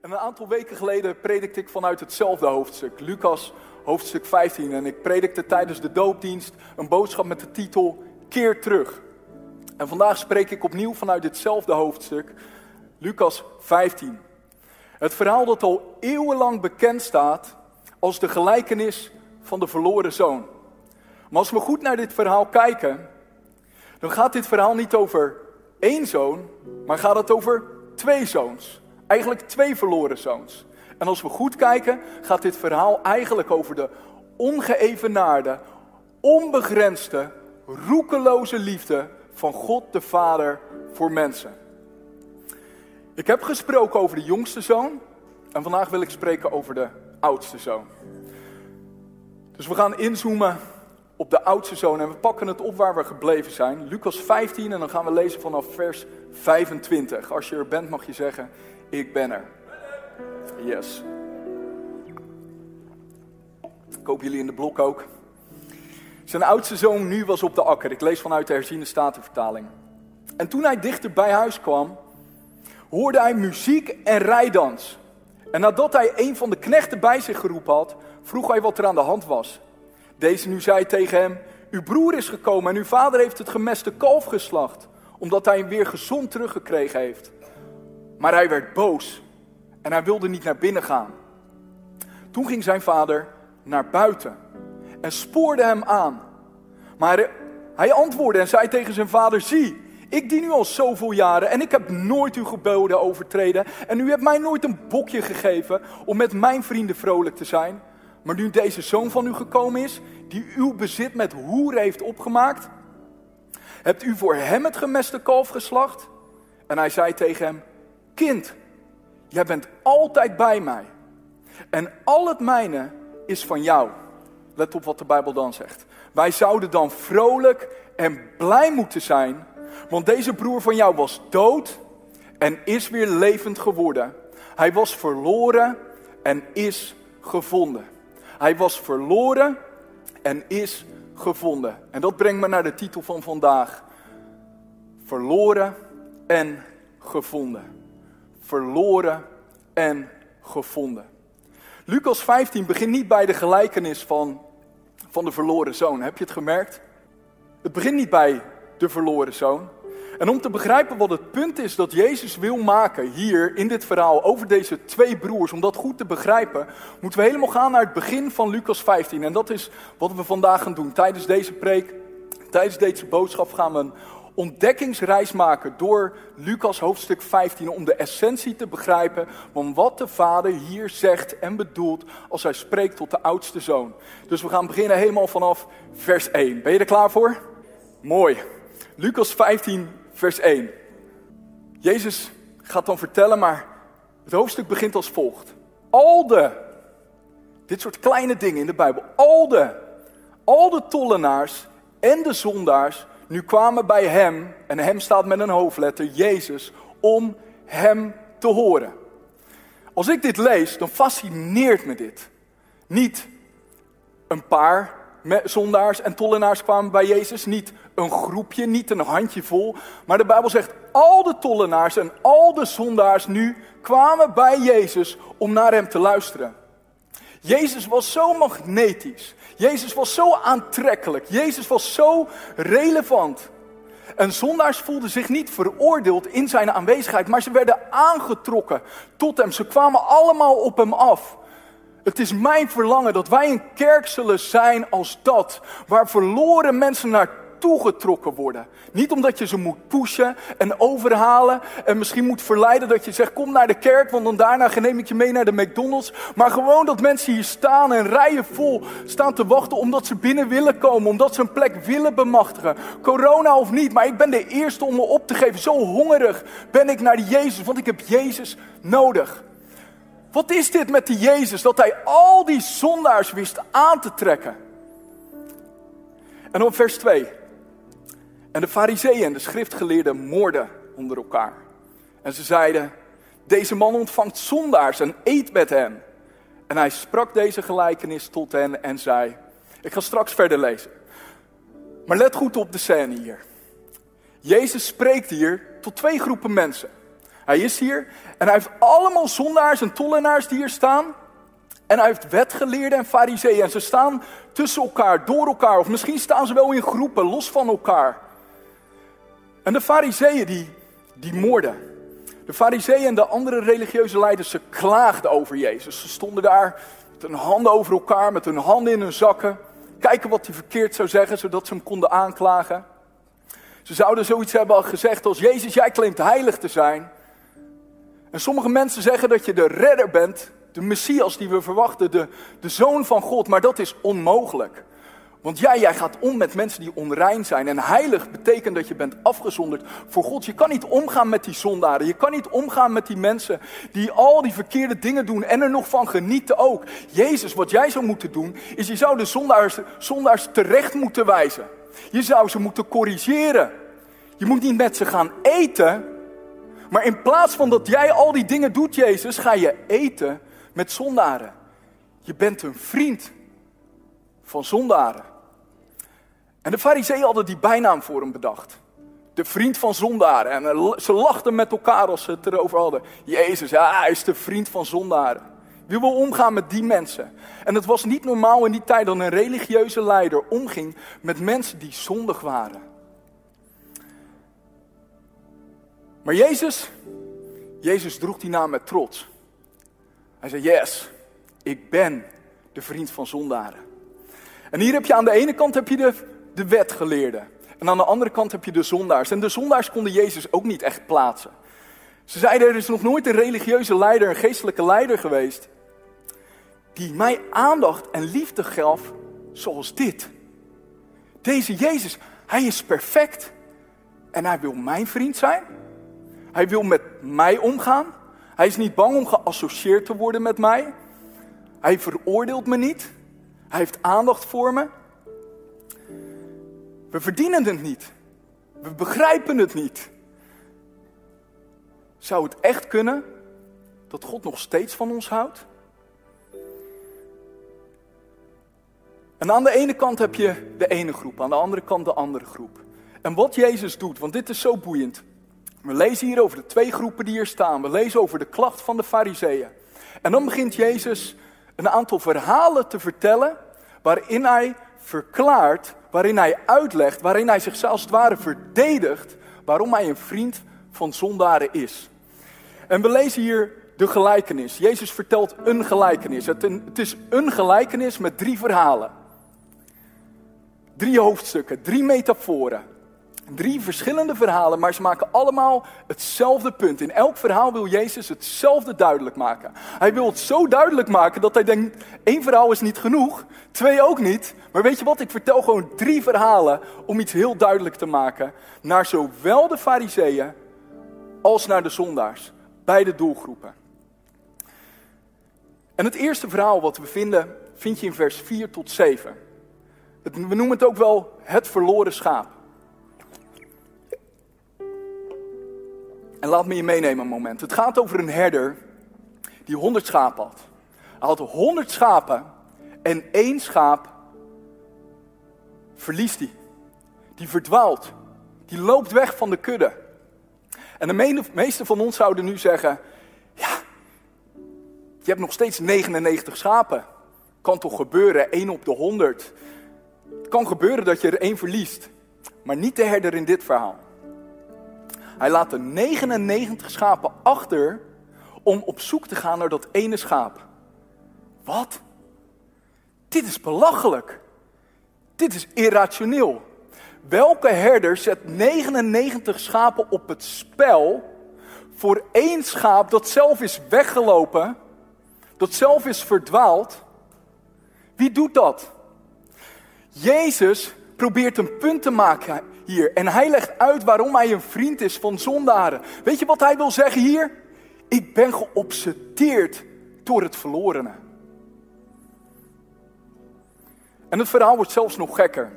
En een aantal weken geleden predikte ik vanuit hetzelfde hoofdstuk, Lucas hoofdstuk 15. En ik predikte tijdens de doopdienst een boodschap met de titel Keer terug. En vandaag spreek ik opnieuw vanuit hetzelfde hoofdstuk, Lucas 15. Het verhaal dat al eeuwenlang bekend staat als de gelijkenis van de verloren zoon. Maar als we goed naar dit verhaal kijken, dan gaat dit verhaal niet over één zoon, maar gaat het over twee zoons. Eigenlijk twee verloren zoons. En als we goed kijken, gaat dit verhaal eigenlijk over de ongeëvenaarde, onbegrensde, roekeloze liefde van God de Vader voor mensen. Ik heb gesproken over de jongste zoon en vandaag wil ik spreken over de oudste zoon. Dus we gaan inzoomen op de oudste zoon en we pakken het op waar we gebleven zijn. Lucas 15 en dan gaan we lezen vanaf vers 25. Als je er bent mag je zeggen, ik ben er. Yes. Ik hoop jullie in de blok ook. Zijn oudste zoon nu was op de akker. Ik lees vanuit de herziene statenvertaling. En toen hij dichter bij huis kwam, hoorde hij muziek en rijdans. En nadat hij een van de knechten bij zich geroepen had, vroeg hij wat er aan de hand was. Deze nu zei tegen hem: Uw broer is gekomen en uw vader heeft het gemeste kalf geslacht, omdat hij hem weer gezond teruggekregen heeft. Maar hij werd boos en hij wilde niet naar binnen gaan. Toen ging zijn vader naar buiten en spoorde hem aan. Maar hij antwoordde en zei tegen zijn vader: Zie, ik dien u al zoveel jaren en ik heb nooit uw geboden overtreden. En u hebt mij nooit een bokje gegeven om met mijn vrienden vrolijk te zijn. Maar nu deze zoon van u gekomen is, die uw bezit met hoeren heeft opgemaakt, hebt u voor hem het gemeste kalf geslacht? En hij zei tegen hem: Kind, jij bent altijd bij mij. En al het mijne is van jou. Let op wat de Bijbel dan zegt. Wij zouden dan vrolijk en blij moeten zijn, want deze broer van jou was dood en is weer levend geworden. Hij was verloren en is gevonden. Hij was verloren en is gevonden. En dat brengt me naar de titel van vandaag. Verloren en gevonden. Verloren en gevonden. Lucas 15 begint niet bij de gelijkenis van, van de verloren zoon. Heb je het gemerkt? Het begint niet bij de verloren zoon. En om te begrijpen wat het punt is dat Jezus wil maken hier in dit verhaal over deze twee broers, om dat goed te begrijpen, moeten we helemaal gaan naar het begin van Lucas 15. En dat is wat we vandaag gaan doen. Tijdens deze preek, tijdens deze boodschap gaan we een ontdekkingsreis maken door Lucas hoofdstuk 15 om de essentie te begrijpen van wat de vader hier zegt en bedoelt als hij spreekt tot de oudste zoon. Dus we gaan beginnen helemaal vanaf vers 1. Ben je er klaar voor? Mooi. Lucas 15, vers 1. Jezus gaat dan vertellen, maar het hoofdstuk begint als volgt. Al de, dit soort kleine dingen in de Bijbel, al de, al de tollenaars en de zondaars nu kwamen bij hem, en hem staat met een hoofdletter, Jezus, om hem te horen. Als ik dit lees, dan fascineert me dit. Niet een paar zondaars en tollenaars kwamen bij Jezus, niet een groepje, niet een handjevol, maar de Bijbel zegt al de tollenaars en al de zondaars nu kwamen bij Jezus om naar hem te luisteren. Jezus was zo magnetisch. Jezus was zo aantrekkelijk. Jezus was zo relevant. En zondaars voelden zich niet veroordeeld in zijn aanwezigheid, maar ze werden aangetrokken tot hem. Ze kwamen allemaal op hem af. Het is mijn verlangen dat wij een kerk zullen zijn als dat, waar verloren mensen naar toegetrokken worden. Niet omdat je ze moet pushen en overhalen en misschien moet verleiden dat je zegt kom naar de kerk, want dan daarna neem ik je mee naar de McDonald's. Maar gewoon dat mensen hier staan en rijen vol staan te wachten omdat ze binnen willen komen, omdat ze een plek willen bemachtigen. Corona of niet, maar ik ben de eerste om me op te geven. Zo hongerig ben ik naar Jezus, want ik heb Jezus nodig. Wat is dit met die Jezus, dat hij al die zondaars wist aan te trekken? En op vers 2. En de fariseeën en de schriftgeleerden moorden onder elkaar. En ze zeiden, deze man ontvangt zondaars en eet met hen. En hij sprak deze gelijkenis tot hen en zei, ik ga straks verder lezen. Maar let goed op de scène hier. Jezus spreekt hier tot twee groepen mensen. Hij is hier en hij heeft allemaal zondaars en tollenaars die hier staan. En hij heeft wetgeleerden en fariseeën. En ze staan tussen elkaar, door elkaar. Of misschien staan ze wel in groepen, los van elkaar. En de fariseeën die, die moorden. De fariseeën en de andere religieuze leiders, ze klaagden over Jezus. Ze stonden daar met hun handen over elkaar, met hun handen in hun zakken. Kijken wat hij verkeerd zou zeggen, zodat ze hem konden aanklagen. Ze zouden zoiets hebben gezegd als, Jezus, jij claimt heilig te zijn. En sommige mensen zeggen dat je de redder bent, de Messias die we verwachten, de, de Zoon van God. Maar dat is onmogelijk. Want jij, jij gaat om met mensen die onrein zijn. En heilig betekent dat je bent afgezonderd voor God. Je kan niet omgaan met die zondaren. Je kan niet omgaan met die mensen die al die verkeerde dingen doen en er nog van genieten ook. Jezus, wat jij zou moeten doen, is je zou de zondaars, zondaars terecht moeten wijzen. Je zou ze moeten corrigeren. Je moet niet met ze gaan eten. Maar in plaats van dat jij al die dingen doet, Jezus, ga je eten met zondaren. Je bent een vriend van zondaren. En de fariseeën hadden die bijnaam voor hem bedacht. De vriend van zondaren. En ze lachten met elkaar als ze het erover hadden. Jezus, ja, hij is de vriend van zondaren. Wie wil omgaan met die mensen? En het was niet normaal in die tijd dat een religieuze leider omging met mensen die zondig waren. Maar Jezus, Jezus droeg die naam met trots. Hij zei, yes, ik ben de vriend van zondaren. En hier heb je aan de ene kant heb je de, de wetgeleerden. En aan de andere kant heb je de zondaars. En de zondaars konden Jezus ook niet echt plaatsen. Ze zeiden, er is nog nooit een religieuze leider, een geestelijke leider geweest, die mij aandacht en liefde gaf zoals dit. Deze Jezus, hij is perfect en hij wil mijn vriend zijn. Hij wil met mij omgaan. Hij is niet bang om geassocieerd te worden met mij. Hij veroordeelt me niet. Hij heeft aandacht voor me. We verdienen het niet. We begrijpen het niet. Zou het echt kunnen dat God nog steeds van ons houdt? En aan de ene kant heb je de ene groep, aan de andere kant de andere groep. En wat Jezus doet, want dit is zo boeiend. We lezen hier over de twee groepen die hier staan. We lezen over de klacht van de fariseeën. En dan begint Jezus een aantal verhalen te vertellen waarin hij verklaart, waarin hij uitlegt, waarin hij zichzelf als het ware verdedigt waarom hij een vriend van zondaren is. En we lezen hier de gelijkenis. Jezus vertelt een gelijkenis. Het, het is een gelijkenis met drie verhalen. Drie hoofdstukken, drie metaforen. Drie verschillende verhalen, maar ze maken allemaal hetzelfde punt. In elk verhaal wil Jezus hetzelfde duidelijk maken. Hij wil het zo duidelijk maken dat hij denkt: één verhaal is niet genoeg, twee ook niet. Maar weet je wat? Ik vertel gewoon drie verhalen om iets heel duidelijk te maken naar zowel de Fariseeën als naar de zondaars, beide doelgroepen. En het eerste verhaal wat we vinden, vind je in vers 4 tot 7. We noemen het ook wel het verloren schaap. En laat me je meenemen een moment. Het gaat over een herder die honderd schapen had. Hij had honderd schapen en één schaap verliest hij. Die verdwaalt. Die loopt weg van de kudde. En de meeste van ons zouden nu zeggen: Ja, je hebt nog steeds 99 schapen. Kan toch gebeuren, één op de 100. Het kan gebeuren dat je er één verliest. Maar niet de herder in dit verhaal. Hij laat de 99 schapen achter om op zoek te gaan naar dat ene schaap. Wat? Dit is belachelijk. Dit is irrationeel. Welke herder zet 99 schapen op het spel voor één schaap dat zelf is weggelopen, dat zelf is verdwaald? Wie doet dat? Jezus probeert een punt te maken hier. En hij legt uit waarom hij een vriend is van zondaren. Weet je wat hij wil zeggen hier? Ik ben geobsedeerd door het verlorene. En het verhaal wordt zelfs nog gekker.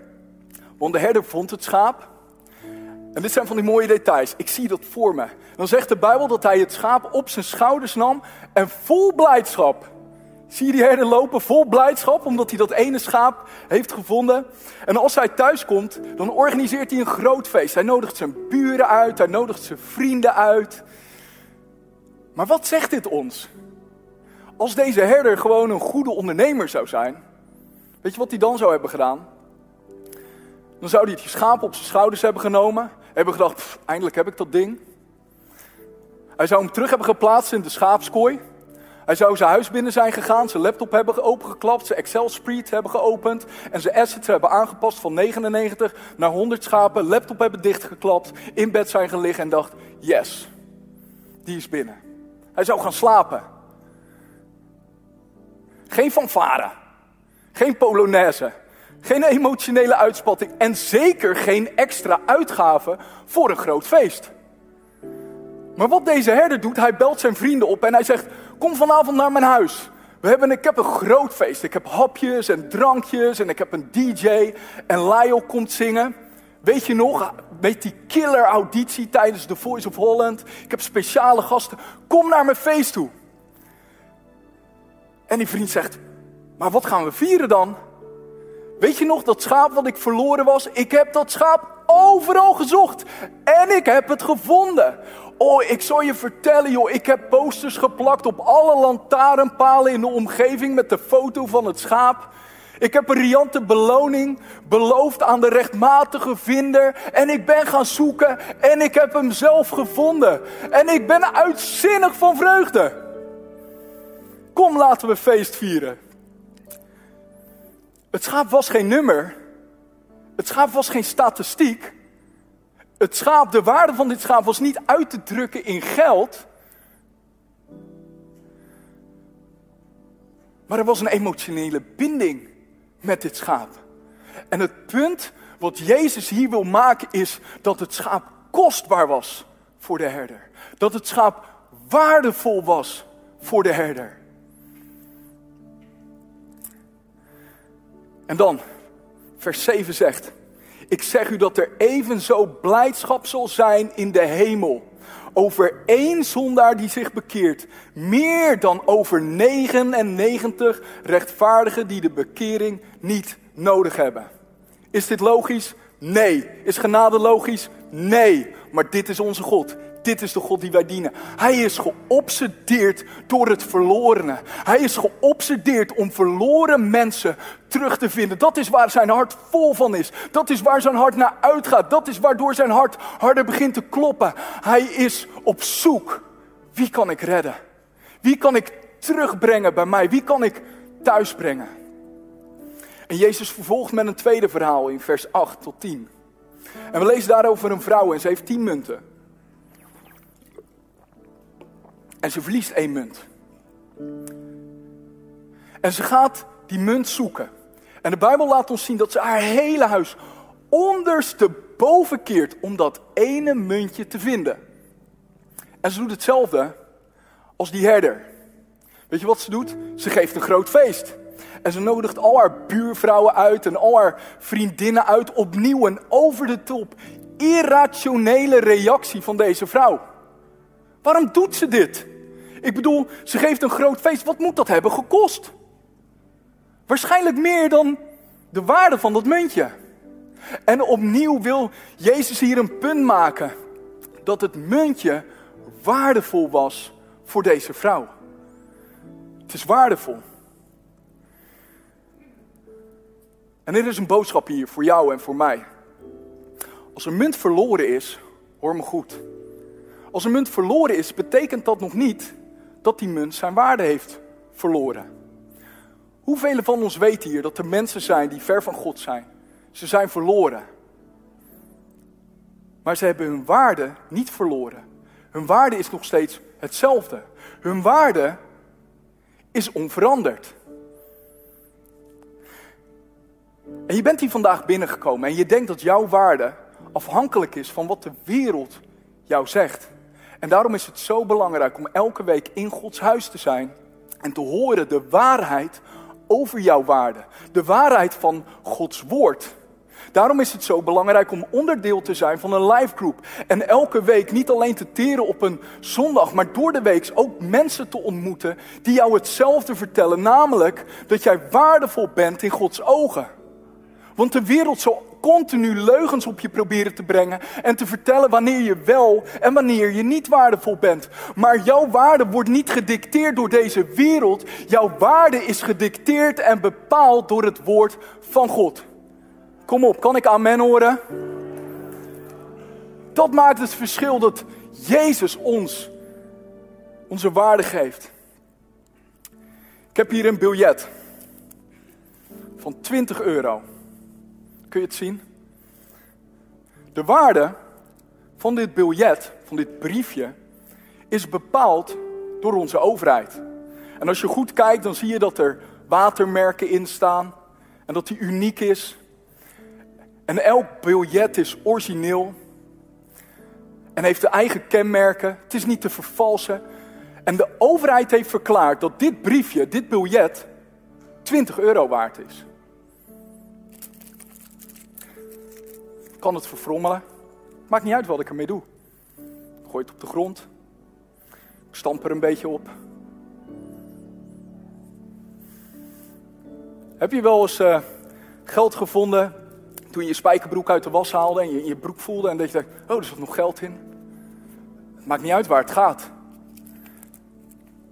Want de herder vond het schaap. En dit zijn van die mooie details. Ik zie dat voor me. Dan zegt de Bijbel dat hij het schaap op zijn schouders nam en vol blijdschap Zie je die herder lopen vol blijdschap omdat hij dat ene schaap heeft gevonden. En als hij thuis komt, dan organiseert hij een groot feest. Hij nodigt zijn buren uit, hij nodigt zijn vrienden uit. Maar wat zegt dit ons? Als deze herder gewoon een goede ondernemer zou zijn, weet je wat hij dan zou hebben gedaan? Dan zou hij het schaap op zijn schouders hebben genomen, hebben gedacht, eindelijk heb ik dat ding. Hij zou hem terug hebben geplaatst in de schaapskooi. Hij zou zijn huis binnen zijn gegaan, zijn laptop hebben opengeklapt, zijn Excel-spread hebben geopend en zijn assets hebben aangepast van 99 naar 100 schapen, laptop hebben dichtgeklapt, in bed zijn gelegen en dacht, yes, die is binnen. Hij zou gaan slapen. Geen fanfare, geen polonaise, geen emotionele uitspatting en zeker geen extra uitgaven voor een groot feest. Maar wat deze herder doet, hij belt zijn vrienden op en hij zegt: Kom vanavond naar mijn huis. We hebben, ik heb een groot feest. Ik heb hapjes en drankjes en ik heb een DJ. En Lyle komt zingen. Weet je nog, weet die killer auditie tijdens The Voice of Holland? Ik heb speciale gasten. Kom naar mijn feest toe. En die vriend zegt: Maar wat gaan we vieren dan? Weet je nog dat schaap wat ik verloren was? Ik heb dat schaap overal gezocht en ik heb het gevonden. Oh, ik zal je vertellen, joh. Ik heb posters geplakt op alle lantaarnpalen in de omgeving met de foto van het schaap. Ik heb een riante beloning beloofd aan de rechtmatige vinder. En ik ben gaan zoeken en ik heb hem zelf gevonden. En ik ben uitzinnig van vreugde. Kom, laten we feest vieren. Het schaap was geen nummer. Het schaap was geen statistiek. Het schaap, de waarde van dit schaap was niet uit te drukken in geld. Maar er was een emotionele binding met dit schaap. En het punt wat Jezus hier wil maken is dat het schaap kostbaar was voor de herder. Dat het schaap waardevol was voor de herder. En dan, vers 7 zegt: Ik zeg u dat er evenzo blijdschap zal zijn in de hemel over één zondaar die zich bekeert, meer dan over 99 rechtvaardigen die de bekering niet nodig hebben. Is dit logisch? Nee. Is genade logisch? Nee. Maar dit is onze God. Dit is de God die wij dienen. Hij is geobsedeerd door het verlorene. Hij is geobsedeerd om verloren mensen terug te vinden. Dat is waar zijn hart vol van is. Dat is waar zijn hart naar uitgaat. Dat is waardoor zijn hart harder begint te kloppen. Hij is op zoek. Wie kan ik redden? Wie kan ik terugbrengen bij mij? Wie kan ik thuisbrengen? En Jezus vervolgt met een tweede verhaal in vers 8 tot 10. En we lezen daarover een vrouw en ze heeft tien munten. En ze verliest één munt. En ze gaat die munt zoeken. En de Bijbel laat ons zien dat ze haar hele huis ondersteboven keert om dat ene muntje te vinden. En ze doet hetzelfde als die herder. Weet je wat ze doet? Ze geeft een groot feest. En ze nodigt al haar buurvrouwen uit en al haar vriendinnen uit. Opnieuw een over de top irrationele reactie van deze vrouw. Waarom doet ze dit? Ik bedoel, ze geeft een groot feest. Wat moet dat hebben gekost? Waarschijnlijk meer dan de waarde van dat muntje. En opnieuw wil Jezus hier een punt maken dat het muntje waardevol was voor deze vrouw. Het is waardevol. En dit is een boodschap hier voor jou en voor mij. Als een munt verloren is, hoor me goed. Als een munt verloren is, betekent dat nog niet dat die munt zijn waarde heeft verloren. Hoeveel van ons weten hier dat er mensen zijn die ver van God zijn? Ze zijn verloren. Maar ze hebben hun waarde niet verloren. Hun waarde is nog steeds hetzelfde. Hun waarde is onveranderd. En je bent hier vandaag binnengekomen en je denkt dat jouw waarde afhankelijk is van wat de wereld jou zegt. En daarom is het zo belangrijk om elke week in Gods huis te zijn en te horen de waarheid over jouw waarde. De waarheid van Gods woord. Daarom is het zo belangrijk om onderdeel te zijn van een live group. En elke week niet alleen te teren op een zondag, maar door de week ook mensen te ontmoeten die jou hetzelfde vertellen. Namelijk dat jij waardevol bent in Gods ogen. Want de wereld zal continu leugens op je proberen te brengen en te vertellen wanneer je wel en wanneer je niet waardevol bent. Maar jouw waarde wordt niet gedicteerd door deze wereld. Jouw waarde is gedicteerd en bepaald door het woord van God. Kom op, kan ik amen horen? Dat maakt het verschil dat Jezus ons onze waarde geeft. Ik heb hier een biljet van 20 euro. Kun je het zien? De waarde van dit biljet, van dit briefje, is bepaald door onze overheid. En als je goed kijkt, dan zie je dat er watermerken in staan en dat die uniek is. En elk biljet is origineel en heeft de eigen kenmerken. Het is niet te vervalsen. En de overheid heeft verklaard dat dit briefje, dit biljet, 20 euro waard is. Kan het verfrommelen. Maakt niet uit wat ik ermee doe. Gooi het op de grond. Ik stamp er een beetje op. Heb je wel eens uh, geld gevonden toen je je spijkerbroek uit de was haalde en je je broek voelde en dat je dacht, oh, er zit nog geld in. Maakt niet uit waar het gaat.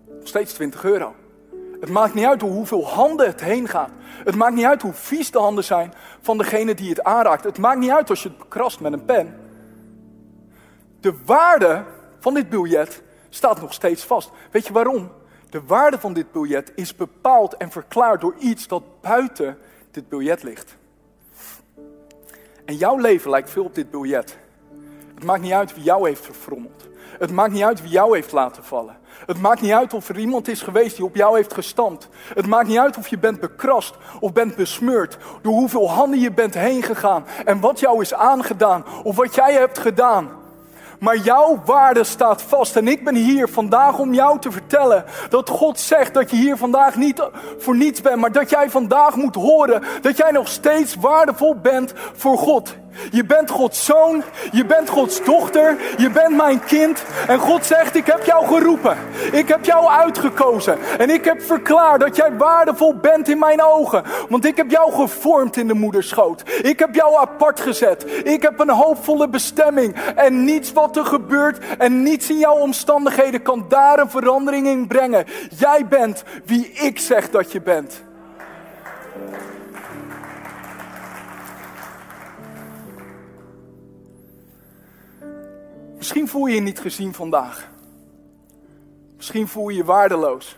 Nog steeds 20 euro. Het maakt niet uit hoeveel handen het heen gaat. Het maakt niet uit hoe vies de handen zijn van degene die het aanraakt. Het maakt niet uit als je het krast met een pen. De waarde van dit biljet staat nog steeds vast. Weet je waarom? De waarde van dit biljet is bepaald en verklaard door iets dat buiten dit biljet ligt. En jouw leven lijkt veel op dit biljet. Het maakt niet uit wie jou heeft verfrommeld. Het maakt niet uit wie jou heeft laten vallen. Het maakt niet uit of er iemand is geweest die op jou heeft gestampt. Het maakt niet uit of je bent bekrast of bent besmeurd. Door hoeveel handen je bent heen gegaan. En wat jou is aangedaan of wat jij hebt gedaan. Maar jouw waarde staat vast. En ik ben hier vandaag om jou te vertellen dat God zegt dat je hier vandaag niet voor niets bent. Maar dat jij vandaag moet horen dat jij nog steeds waardevol bent voor God. Je bent Gods zoon, je bent Gods dochter, je bent mijn kind. En God zegt, ik heb jou geroepen. Ik heb jou uitgekozen. En ik heb verklaard dat jij waardevol bent in mijn ogen. Want ik heb jou gevormd in de moederschoot. Ik heb jou apart gezet. Ik heb een hoopvolle bestemming. En niets wat er gebeurt en niets in jouw omstandigheden kan daar een verandering in brengen. Jij bent wie ik zeg dat je bent. Misschien voel je je niet gezien vandaag. Misschien voel je je waardeloos.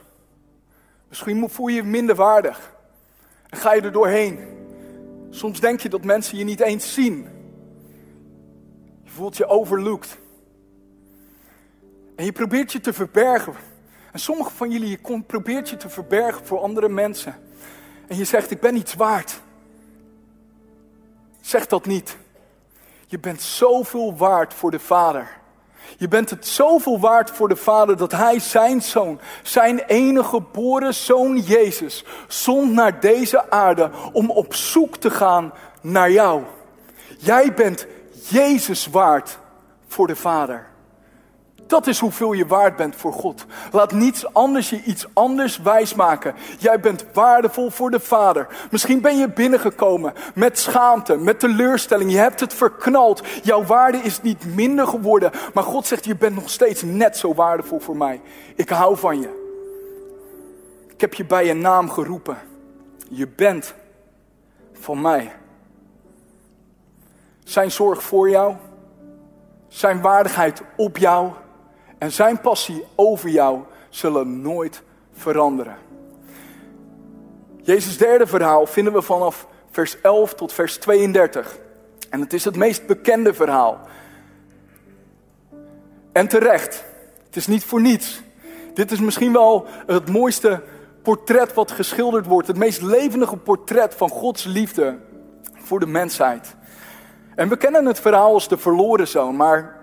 Misschien voel je je minder waardig. En ga je er doorheen. Soms denk je dat mensen je niet eens zien. Je voelt je overlooked. En je probeert je te verbergen. En sommige van jullie, je probeert je te verbergen voor andere mensen. En je zegt, ik ben iets waard. Zeg dat niet. Je bent zoveel waard voor de Vader. Je bent het zoveel waard voor de Vader dat Hij zijn zoon, zijn enige geboren zoon Jezus, zond naar deze aarde om op zoek te gaan naar jou. Jij bent Jezus waard voor de Vader. Dat is hoeveel je waard bent voor God. Laat niets anders je iets anders wijsmaken. Jij bent waardevol voor de Vader. Misschien ben je binnengekomen met schaamte, met teleurstelling. Je hebt het verknald. Jouw waarde is niet minder geworden. Maar God zegt, je bent nog steeds net zo waardevol voor mij. Ik hou van je. Ik heb je bij je naam geroepen. Je bent van mij. Zijn zorg voor jou. Zijn waardigheid op jou en zijn passie over jou zullen nooit veranderen. Jezus' derde verhaal vinden we vanaf vers 11 tot vers 32. En het is het meest bekende verhaal. En terecht, het is niet voor niets. Dit is misschien wel het mooiste portret wat geschilderd wordt. Het meest levendige portret van Gods liefde voor de mensheid. En we kennen het verhaal als de verloren zoon, maar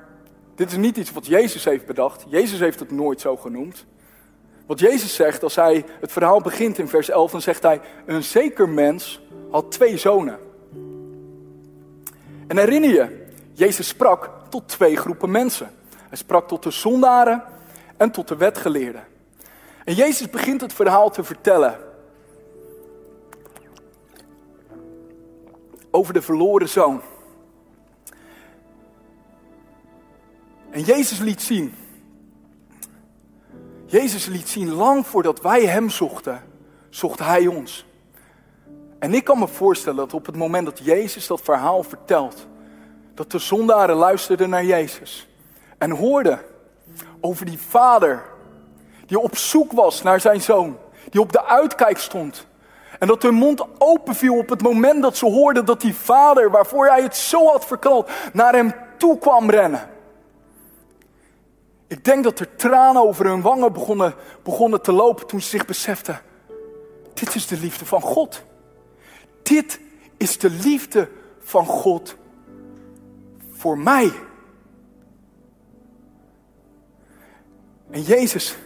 dit is niet iets wat Jezus heeft bedacht. Jezus heeft het nooit zo genoemd. Wat Jezus zegt, als hij het verhaal begint in vers 11, dan zegt hij: Een zeker mens had twee zonen. En herinner je, Jezus sprak tot twee groepen mensen. Hij sprak tot de zondaren en tot de wetgeleerden. En Jezus begint het verhaal te vertellen over de verloren zoon. En Jezus liet zien. Jezus liet zien, lang voordat wij Hem zochten, zocht Hij ons. En ik kan me voorstellen dat op het moment dat Jezus dat verhaal vertelt, dat de zondaren luisterden naar Jezus en hoorden over die vader die op zoek was naar zijn zoon, die op de uitkijk stond. En dat hun mond open viel op het moment dat ze hoorden dat die vader, waarvoor hij het zo had verknald, naar hem toe kwam rennen. Ik denk dat er tranen over hun wangen begonnen, begonnen te lopen toen ze zich beseften: dit is de liefde van God. Dit is de liefde van God voor mij. En Jezus,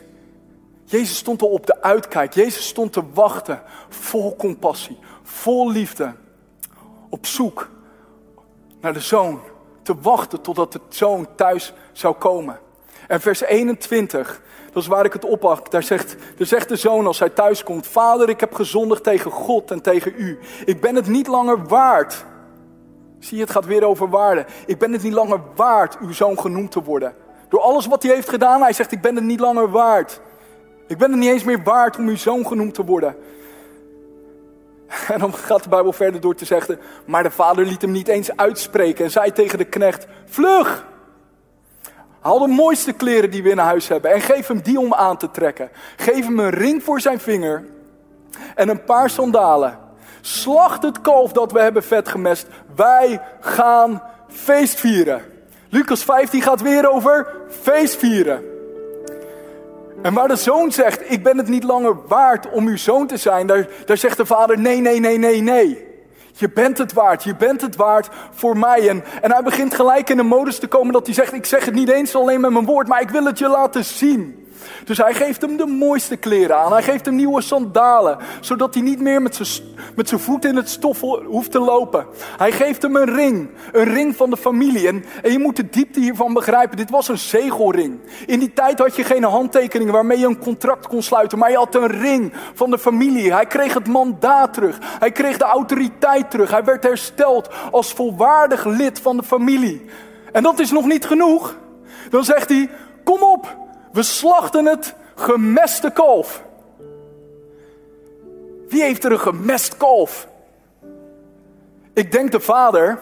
Jezus stond al op de uitkijk. Jezus stond te wachten, vol compassie, vol liefde, op zoek naar de zoon. Te wachten totdat de zoon thuis zou komen. En vers 21, dat is waar ik het oppak. Daar zegt, daar zegt de zoon als hij thuis komt: Vader, ik heb gezondigd tegen God en tegen u. Ik ben het niet langer waard. Zie je, het gaat weer over waarde. Ik ben het niet langer waard uw zoon genoemd te worden. Door alles wat hij heeft gedaan, hij zegt: Ik ben het niet langer waard. Ik ben het niet eens meer waard om uw zoon genoemd te worden. En dan gaat de Bijbel verder door te zeggen: Maar de vader liet hem niet eens uitspreken en zei tegen de knecht: Vlug! Haal de mooiste kleren die we in huis hebben en geef hem die om aan te trekken. Geef hem een ring voor zijn vinger en een paar sandalen. Slacht het kalf dat we hebben vet gemest. Wij gaan feest vieren. Lucas 15 gaat weer over feest vieren. En waar de zoon zegt, ik ben het niet langer waard om uw zoon te zijn, daar, daar zegt de vader, nee, nee, nee, nee, nee. Je bent het waard, je bent het waard voor mij. En, en hij begint gelijk in de modus te komen dat hij zegt, ik zeg het niet eens alleen met mijn woord, maar ik wil het je laten zien. Dus hij geeft hem de mooiste kleren aan. Hij geeft hem nieuwe sandalen. Zodat hij niet meer met zijn, voet in het stof hoeft te lopen. Hij geeft hem een ring. Een ring van de familie. En, en je moet de diepte hiervan begrijpen. Dit was een zegelring. In die tijd had je geen handtekeningen waarmee je een contract kon sluiten. Maar je had een ring van de familie. Hij kreeg het mandaat terug. Hij kreeg de autoriteit terug. Hij werd hersteld als volwaardig lid van de familie. En dat is nog niet genoeg. Dan zegt hij: Kom op, we slachten het gemeste kalf. Wie heeft er een gemest kalf? Ik denk de vader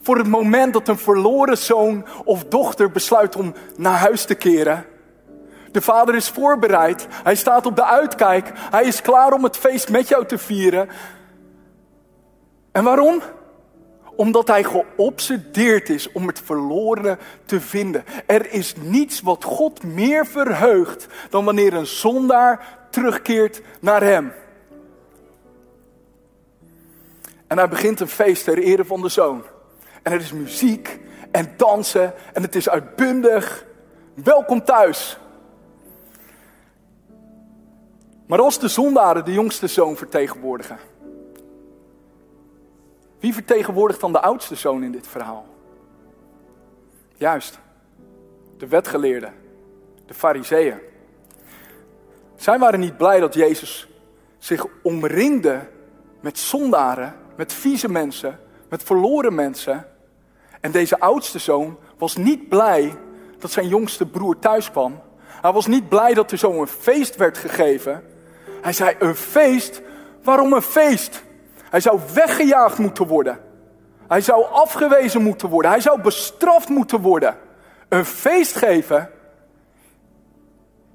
voor het moment dat een verloren zoon of dochter besluit om naar huis te keren. De vader is voorbereid, hij staat op de uitkijk, hij is klaar om het feest met jou te vieren. En waarom? Omdat hij geobsedeerd is om het verloren te vinden. Er is niets wat God meer verheugt dan wanneer een zondaar terugkeert naar hem. En hij begint een feest ter ere van de zoon. En er is muziek en dansen en het is uitbundig. Welkom thuis. Maar als de zondaren de jongste zoon vertegenwoordigen, wie vertegenwoordigt dan de oudste zoon in dit verhaal? Juist, de wetgeleerden, de fariseeën. Zij waren niet blij dat Jezus zich omringde met zondaren, met vieze mensen, met verloren mensen. En deze oudste zoon was niet blij dat zijn jongste broer thuis kwam. Hij was niet blij dat er zo een feest werd gegeven. Hij zei: Een feest? Waarom een feest? Hij zou weggejaagd moeten worden. Hij zou afgewezen moeten worden. Hij zou bestraft moeten worden. Een feest geven.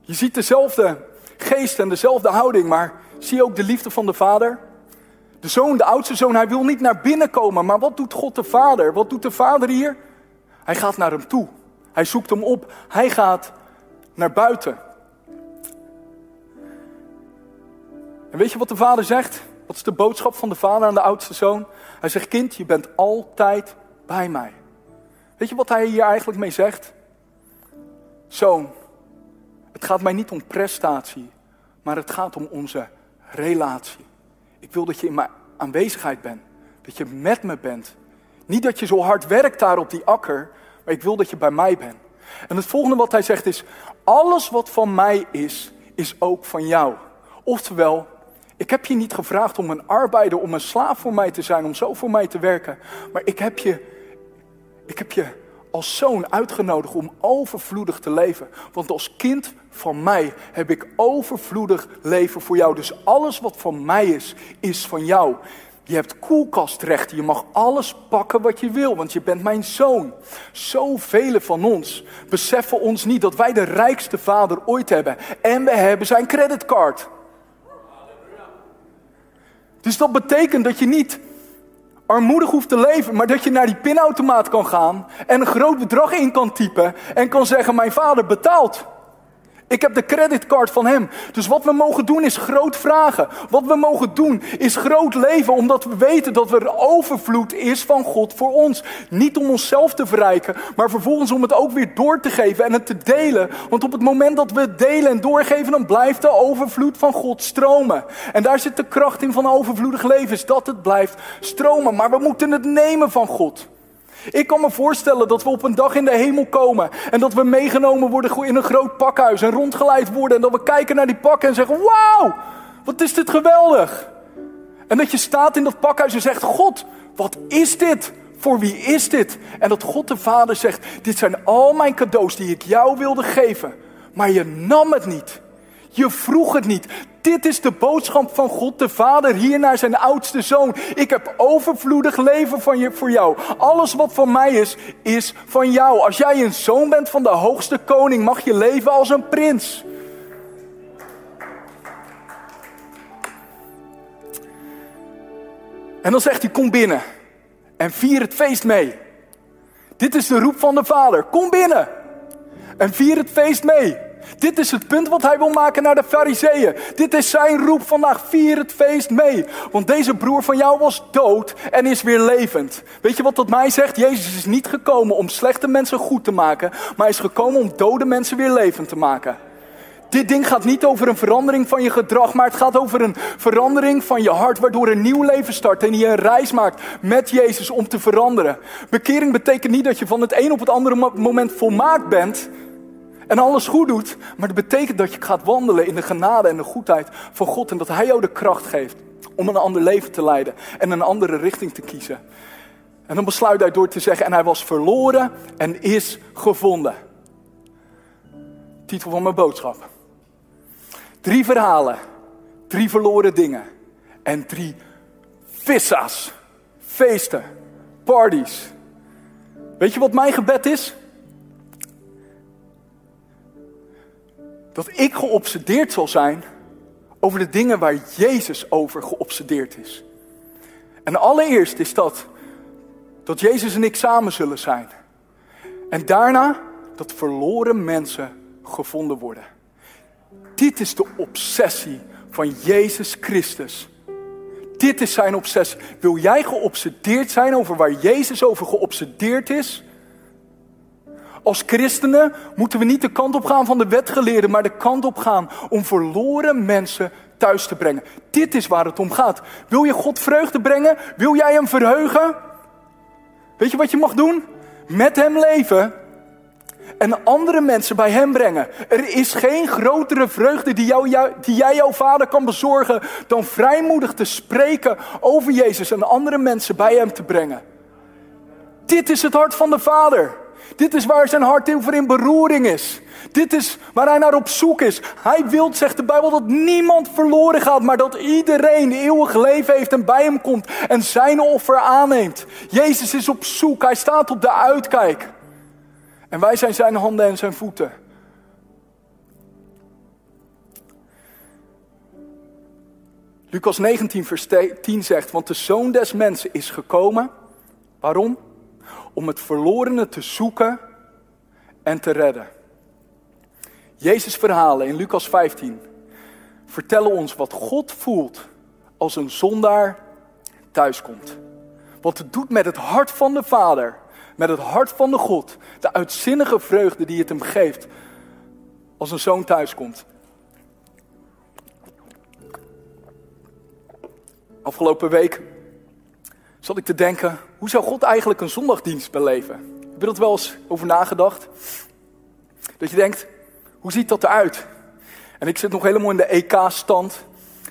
Je ziet dezelfde geest en dezelfde houding, maar zie je ook de liefde van de vader? De zoon, de oudste zoon, hij wil niet naar binnen komen. Maar wat doet God de vader? Wat doet de vader hier? Hij gaat naar hem toe. Hij zoekt hem op. Hij gaat naar buiten. En weet je wat de vader zegt? Wat is de boodschap van de vader aan de oudste zoon? Hij zegt, kind, je bent altijd bij mij. Weet je wat hij hier eigenlijk mee zegt? Zoon, het gaat mij niet om prestatie, maar het gaat om onze relatie. Ik wil dat je in mijn aanwezigheid bent, dat je met me bent. Niet dat je zo hard werkt daar op die akker, maar ik wil dat je bij mij bent. En het volgende wat hij zegt is, alles wat van mij is, is ook van jou. Oftewel, Ik heb je niet gevraagd om een arbeider, om een slaaf voor mij te zijn, om zo voor mij te werken. Maar ik heb je, ik heb je als zoon uitgenodigd om overvloedig te leven. Want als kind van mij heb ik overvloedig leven voor jou. Dus alles wat van mij is, is van jou. Je hebt koelkastrechten, je mag alles pakken wat je wil, want je bent mijn zoon. Zoveel van ons beseffen ons niet dat wij de rijkste vader ooit hebben. En we hebben zijn creditcard. Dus dat betekent dat je niet armoedig hoeft te leven, maar dat je naar die pinautomaat kan gaan en een groot bedrag in kan typen en kan zeggen: Mijn vader betaalt. Ik heb de creditcard van hem. Dus wat we mogen doen is groot vragen. Wat we mogen doen is groot leven, omdat we weten dat er overvloed is van God voor ons. Niet om onszelf te verrijken, maar vervolgens om het ook weer door te geven en het te delen. Want op het moment dat we het delen en doorgeven, dan blijft de overvloed van God stromen. En daar zit de kracht in van overvloedig leven, is dat het blijft stromen. Maar we moeten het nemen van God. Ik kan me voorstellen dat we op een dag in de hemel komen en dat we meegenomen worden in een groot pakhuis en rondgeleid worden en dat we kijken naar die pakken en zeggen: Wauw, wat is dit geweldig! En dat je staat in dat pakhuis en zegt: God, wat is dit? Voor wie is dit? En dat God de Vader zegt: Dit zijn al mijn cadeaus die ik jou wilde geven, maar je nam het niet. Je vroeg het niet. Dit is de boodschap van God de Vader hier naar zijn oudste zoon. Ik heb overvloedig leven van je, voor jou. Alles wat van mij is, is van jou. Als jij een zoon bent van de hoogste koning, mag je leven als een prins. En dan zegt hij: Kom binnen en vier het feest mee. Dit is de roep van de Vader. Kom binnen en vier het feest mee. Dit is het punt wat hij wil maken naar de fariseeën. Dit is zijn roep vandaag. Vier het feest mee. Want deze broer van jou was dood en is weer levend. Weet je wat dat mij zegt? Jezus is niet gekomen om slechte mensen goed te maken. Maar is gekomen om dode mensen weer levend te maken. Dit ding gaat niet over een verandering van je gedrag, maar het gaat over een verandering van je hart, waardoor een nieuw leven start en je een reis maakt met Jezus om te veranderen. Bekering betekent niet dat je van het een op het andere moment volmaakt bent, en alles goed doet. Maar dat betekent dat je gaat wandelen in de genade en de goedheid van God. En dat Hij jou de kracht geeft om een ander leven te leiden en een andere richting te kiezen. En dan besluit hij door te zeggen, en hij was verloren en is gevonden. Titel van mijn boodschap. Drie verhalen, drie verloren dingen en drie vissa's, feesten, parties. Weet je wat mijn gebed is? Dat ik geobsedeerd zal zijn over de dingen waar Jezus over geobsedeerd is. En allereerst is dat dat Jezus en ik samen zullen zijn. En daarna dat verloren mensen gevonden worden. Dit is de obsessie van Jezus Christus. Dit is zijn obsessie. Wil jij geobsedeerd zijn over waar Jezus over geobsedeerd is? Als christenen moeten we niet de kant op gaan van de wetgeleerden, maar de kant op gaan om verloren mensen thuis te brengen. Dit is waar het om gaat. Wil je God vreugde brengen? Wil jij hem verheugen? Weet je wat je mag doen? Met hem leven en andere mensen bij hem brengen. Er is geen grotere vreugde die, jou, die jij jouw vader kan bezorgen dan vrijmoedig te spreken over Jezus en andere mensen bij hem te brengen. Dit is het hart van de vader. Dit is waar zijn hart over in beroering is. Dit is waar hij naar op zoek is. Hij wil, zegt de Bijbel, dat niemand verloren gaat, maar dat iedereen eeuwig leven heeft en bij hem komt en zijn offer aanneemt. Jezus is op zoek, hij staat op de uitkijk. En wij zijn zijn handen en zijn voeten. Lucas 19, vers 10 zegt, want de zoon des mensen is gekomen. Waarom? Om het verlorene te zoeken en te redden. Jezus' verhalen in Lucas 15 vertellen ons wat God voelt als een zondaar thuiskomt. Wat het doet met het hart van de Vader, met het hart van de God, de uitzinnige vreugde die het hem geeft als een zoon thuiskomt. Afgelopen week zat ik te denken, hoe zou God eigenlijk een zondagdienst beleven? Heb je dat wel eens over nagedacht? Dat je denkt, hoe ziet dat eruit? En ik zit nog helemaal in de EK-stand.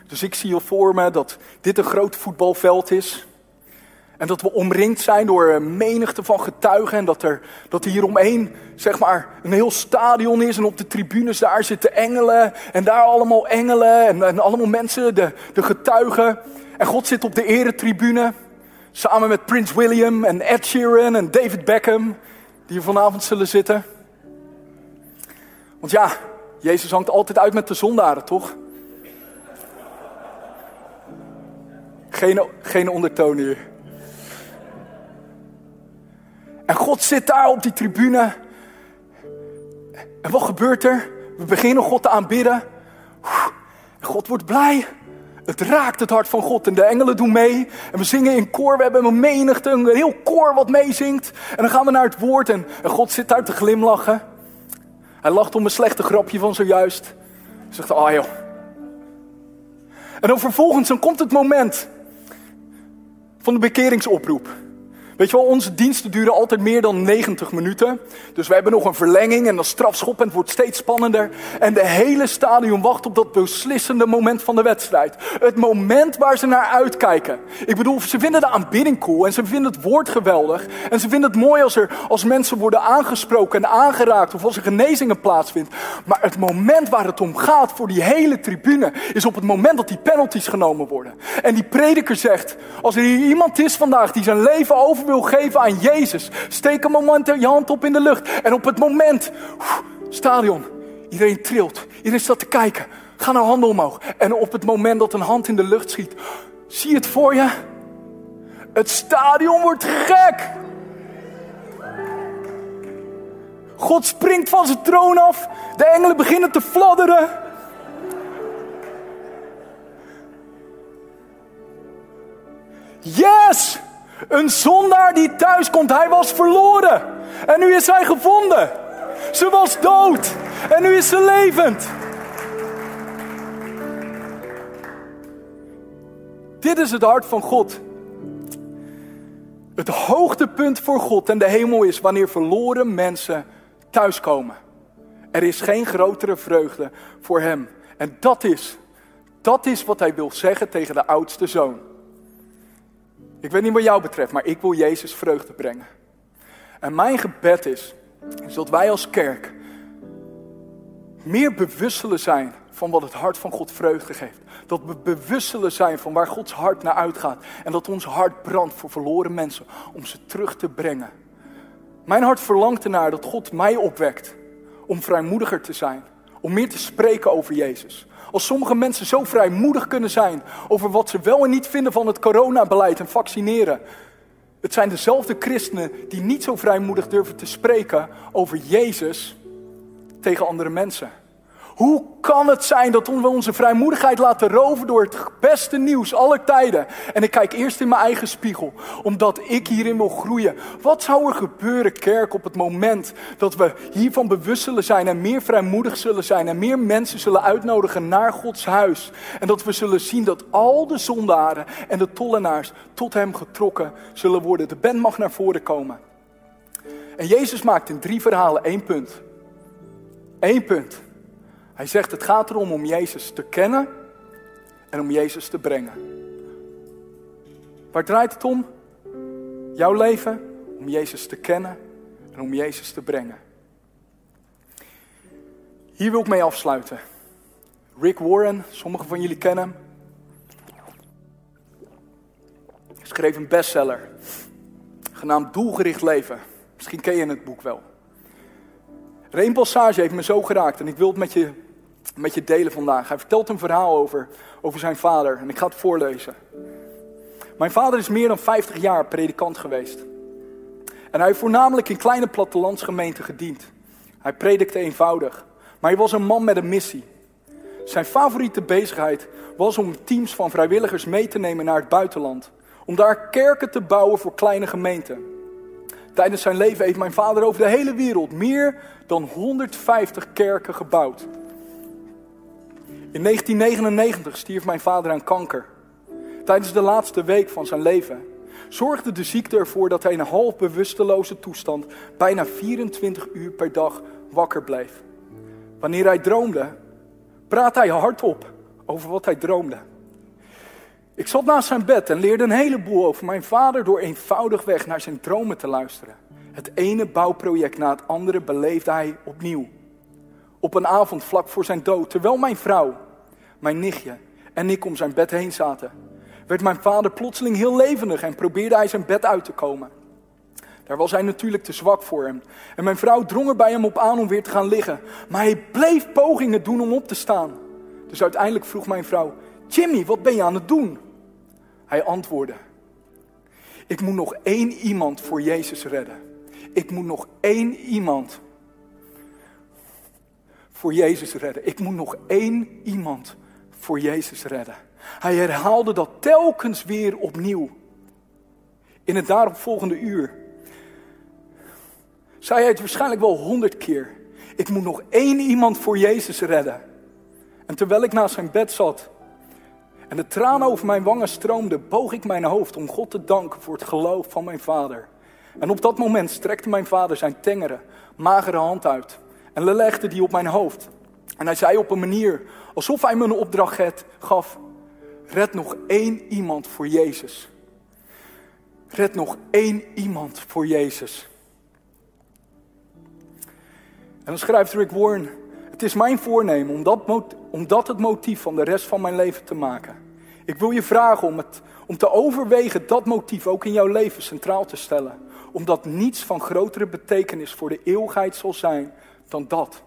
Dus ik zie al voor me dat dit een groot voetbalveld is. En dat we omringd zijn door een menigte van getuigen. En dat er, dat er hieromheen zeg maar, een heel stadion is. En op de tribunes daar zitten engelen. En daar allemaal engelen. En, en allemaal mensen, de, de getuigen. En God zit op de eretribune. Samen met Prins William en Ed Sheeran en David Beckham. Die hier vanavond zullen zitten. Want ja, Jezus hangt altijd uit met de zondaren, toch? Geen, geen ondertoon hier. En God zit daar op die tribune. En wat gebeurt er? We beginnen God te aanbidden. God wordt blij. Het raakt het hart van God en de engelen doen mee. En we zingen in koor, we hebben een menigte, een heel koor wat meezingt. En dan gaan we naar het woord en, God zit daar te glimlachen. Hij lacht om een slechte grapje van zojuist. Hij zegt, ah joh. En dan vervolgens, dan komt het moment van de bekeringsoproep. Weet je wel, onze diensten duren altijd meer dan 90 minuten. Dus we hebben nog een verlenging en dat strafschop en het wordt steeds spannender. En de hele stadion wacht op dat beslissende moment van de wedstrijd. Het moment waar ze naar uitkijken. Ik bedoel, ze vinden de aanbidding cool en ze vinden het woord geweldig. En ze vinden het mooi als, er, als mensen worden aangesproken en aangeraakt of als er genezingen plaatsvindt. Maar het moment waar het om gaat voor die hele tribune is op het moment dat die penalties genomen worden. En die prediker zegt, als er hier iemand is vandaag die zijn leven over wil geven aan Jezus, steek een moment je hand op in de lucht. En op het moment, stadion, iedereen trilt, iedereen staat te kijken. Ga nou handen omhoog. En op het moment dat een hand in de lucht schiet, zie het voor je? Het stadion wordt gek. God springt van zijn troon af. De engelen beginnen te fladderen. Yes! Een zondaar die thuis komt, hij was verloren. En nu is hij gevonden. Ze was dood. En nu is ze levend. Dit is het hart van God. Het hoogtepunt voor God en de hemel is wanneer verloren mensen thuiskomen. Er is geen grotere vreugde voor hem. En dat is, dat is wat hij wil zeggen tegen de oudste zoon. Ik weet niet wat jou betreft, maar ik wil Jezus vreugde brengen. En mijn gebed is, is dat wij als kerk meer bewust zullen zijn van wat het hart van God vreugde geeft. Dat we bewust zullen zijn van waar Gods hart naar uitgaat. En dat ons hart brandt voor verloren mensen om ze terug te brengen. Mijn hart verlangt ernaar dat God mij opwekt om vrijmoediger te zijn. Om meer te spreken over Jezus. Als sommige mensen zo vrijmoedig kunnen zijn over wat ze wel en niet vinden van het coronabeleid en vaccineren. Het zijn dezelfde christenen die niet zo vrijmoedig durven te spreken over Jezus tegen andere mensen. Hoe kan het zijn dat we onze vrijmoedigheid laten roven door het beste nieuws aller tijden? En ik kijk eerst in mijn eigen spiegel, omdat ik hierin wil groeien. Wat zou er gebeuren, kerk, op het moment dat we hiervan bewust zullen zijn en meer vrijmoedig zullen zijn en meer mensen zullen uitnodigen naar Gods huis? En dat we zullen zien dat al de zondaren en de tollenaars tot Hem getrokken zullen worden. De band mag naar voren komen. En Jezus maakt in drie verhalen één punt. Eén punt. Hij zegt het gaat erom om Jezus te kennen en om Jezus te brengen. Waar draait het om? Jouw leven om Jezus te kennen en om Jezus te brengen. Hier wil ik mee afsluiten. Rick Warren, sommigen van jullie kennen hem. Schreef een bestseller genaamd Doelgericht Leven. Misschien ken je het boek wel. Eén passage heeft me zo geraakt en ik wil het met je met je delen vandaag. Hij vertelt een verhaal over, over zijn vader en ik ga het voorlezen. Mijn vader is meer dan 50 jaar predikant geweest. En hij heeft voornamelijk in kleine plattelandsgemeenten gediend. Hij predikte eenvoudig, maar hij was een man met een missie. Zijn favoriete bezigheid was om teams van vrijwilligers mee te nemen naar het buitenland. Om daar kerken te bouwen voor kleine gemeenten. Tijdens zijn leven heeft mijn vader over de hele wereld meer dan 150 kerken gebouwd. In 1999 stierf mijn vader aan kanker. Tijdens de laatste week van zijn leven zorgde de ziekte ervoor dat hij in een half bewusteloze toestand bijna 24 uur per dag wakker bleef. Wanneer hij droomde, praatte hij hardop over wat hij droomde. Ik zat naast zijn bed en leerde een heleboel over mijn vader door eenvoudigweg naar zijn dromen te luisteren. Het ene bouwproject na het andere beleefde hij opnieuw. Op een avond vlak voor zijn dood, terwijl mijn vrouw, mijn nichtje en ik om zijn bed heen zaten, werd mijn vader plotseling heel levendig en probeerde hij zijn bed uit te komen. Daar was hij natuurlijk te zwak voor hem. En mijn vrouw drong er bij hem op aan om weer te gaan liggen. Maar hij bleef pogingen doen om op te staan. Dus uiteindelijk vroeg mijn vrouw: Jimmy, wat ben je aan het doen? Hij antwoordde: Ik moet nog één iemand voor Jezus redden. Ik moet nog één iemand voor Jezus redden. Ik moet nog één iemand voor Jezus redden. Hij herhaalde dat telkens weer opnieuw. In het daaropvolgende uur zei hij het waarschijnlijk wel honderd keer. Ik moet nog één iemand voor Jezus redden. En terwijl ik naast zijn bed zat en de tranen over mijn wangen stroomden, boog ik mijn hoofd om God te danken voor het geloof van mijn vader. En op dat moment strekte mijn vader zijn tengere, magere hand uit en legde die op mijn hoofd. En hij zei op een manier alsof hij me een opdracht gaf: Red nog één iemand voor Jezus. Red nog één iemand voor Jezus. En dan schrijft Rick Warren: Het is mijn voornemen om dat, om dat het motief van de rest van mijn leven te maken. Ik wil je vragen om, het, om te overwegen dat motief ook in jouw leven centraal te stellen. Omdat niets van grotere betekenis voor de eeuwigheid zal zijn dan dat.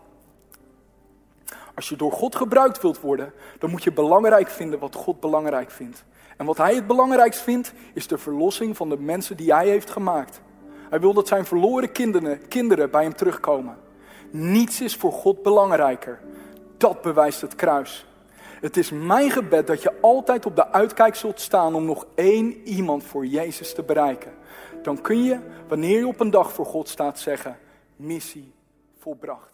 Als je door God gebruikt wilt worden, dan moet je belangrijk vinden wat God belangrijk vindt. En wat hij het belangrijkst vindt, is de verlossing van de mensen die hij heeft gemaakt. Hij wil dat zijn verloren kinderen, kinderen bij hem terugkomen. Niets is voor God belangrijker. Dat bewijst het kruis. Het is mijn gebed dat je altijd op de uitkijk zult staan om nog één iemand voor Jezus te bereiken. Dan kun je, wanneer je op een dag voor God staat, zeggen: missie volbracht.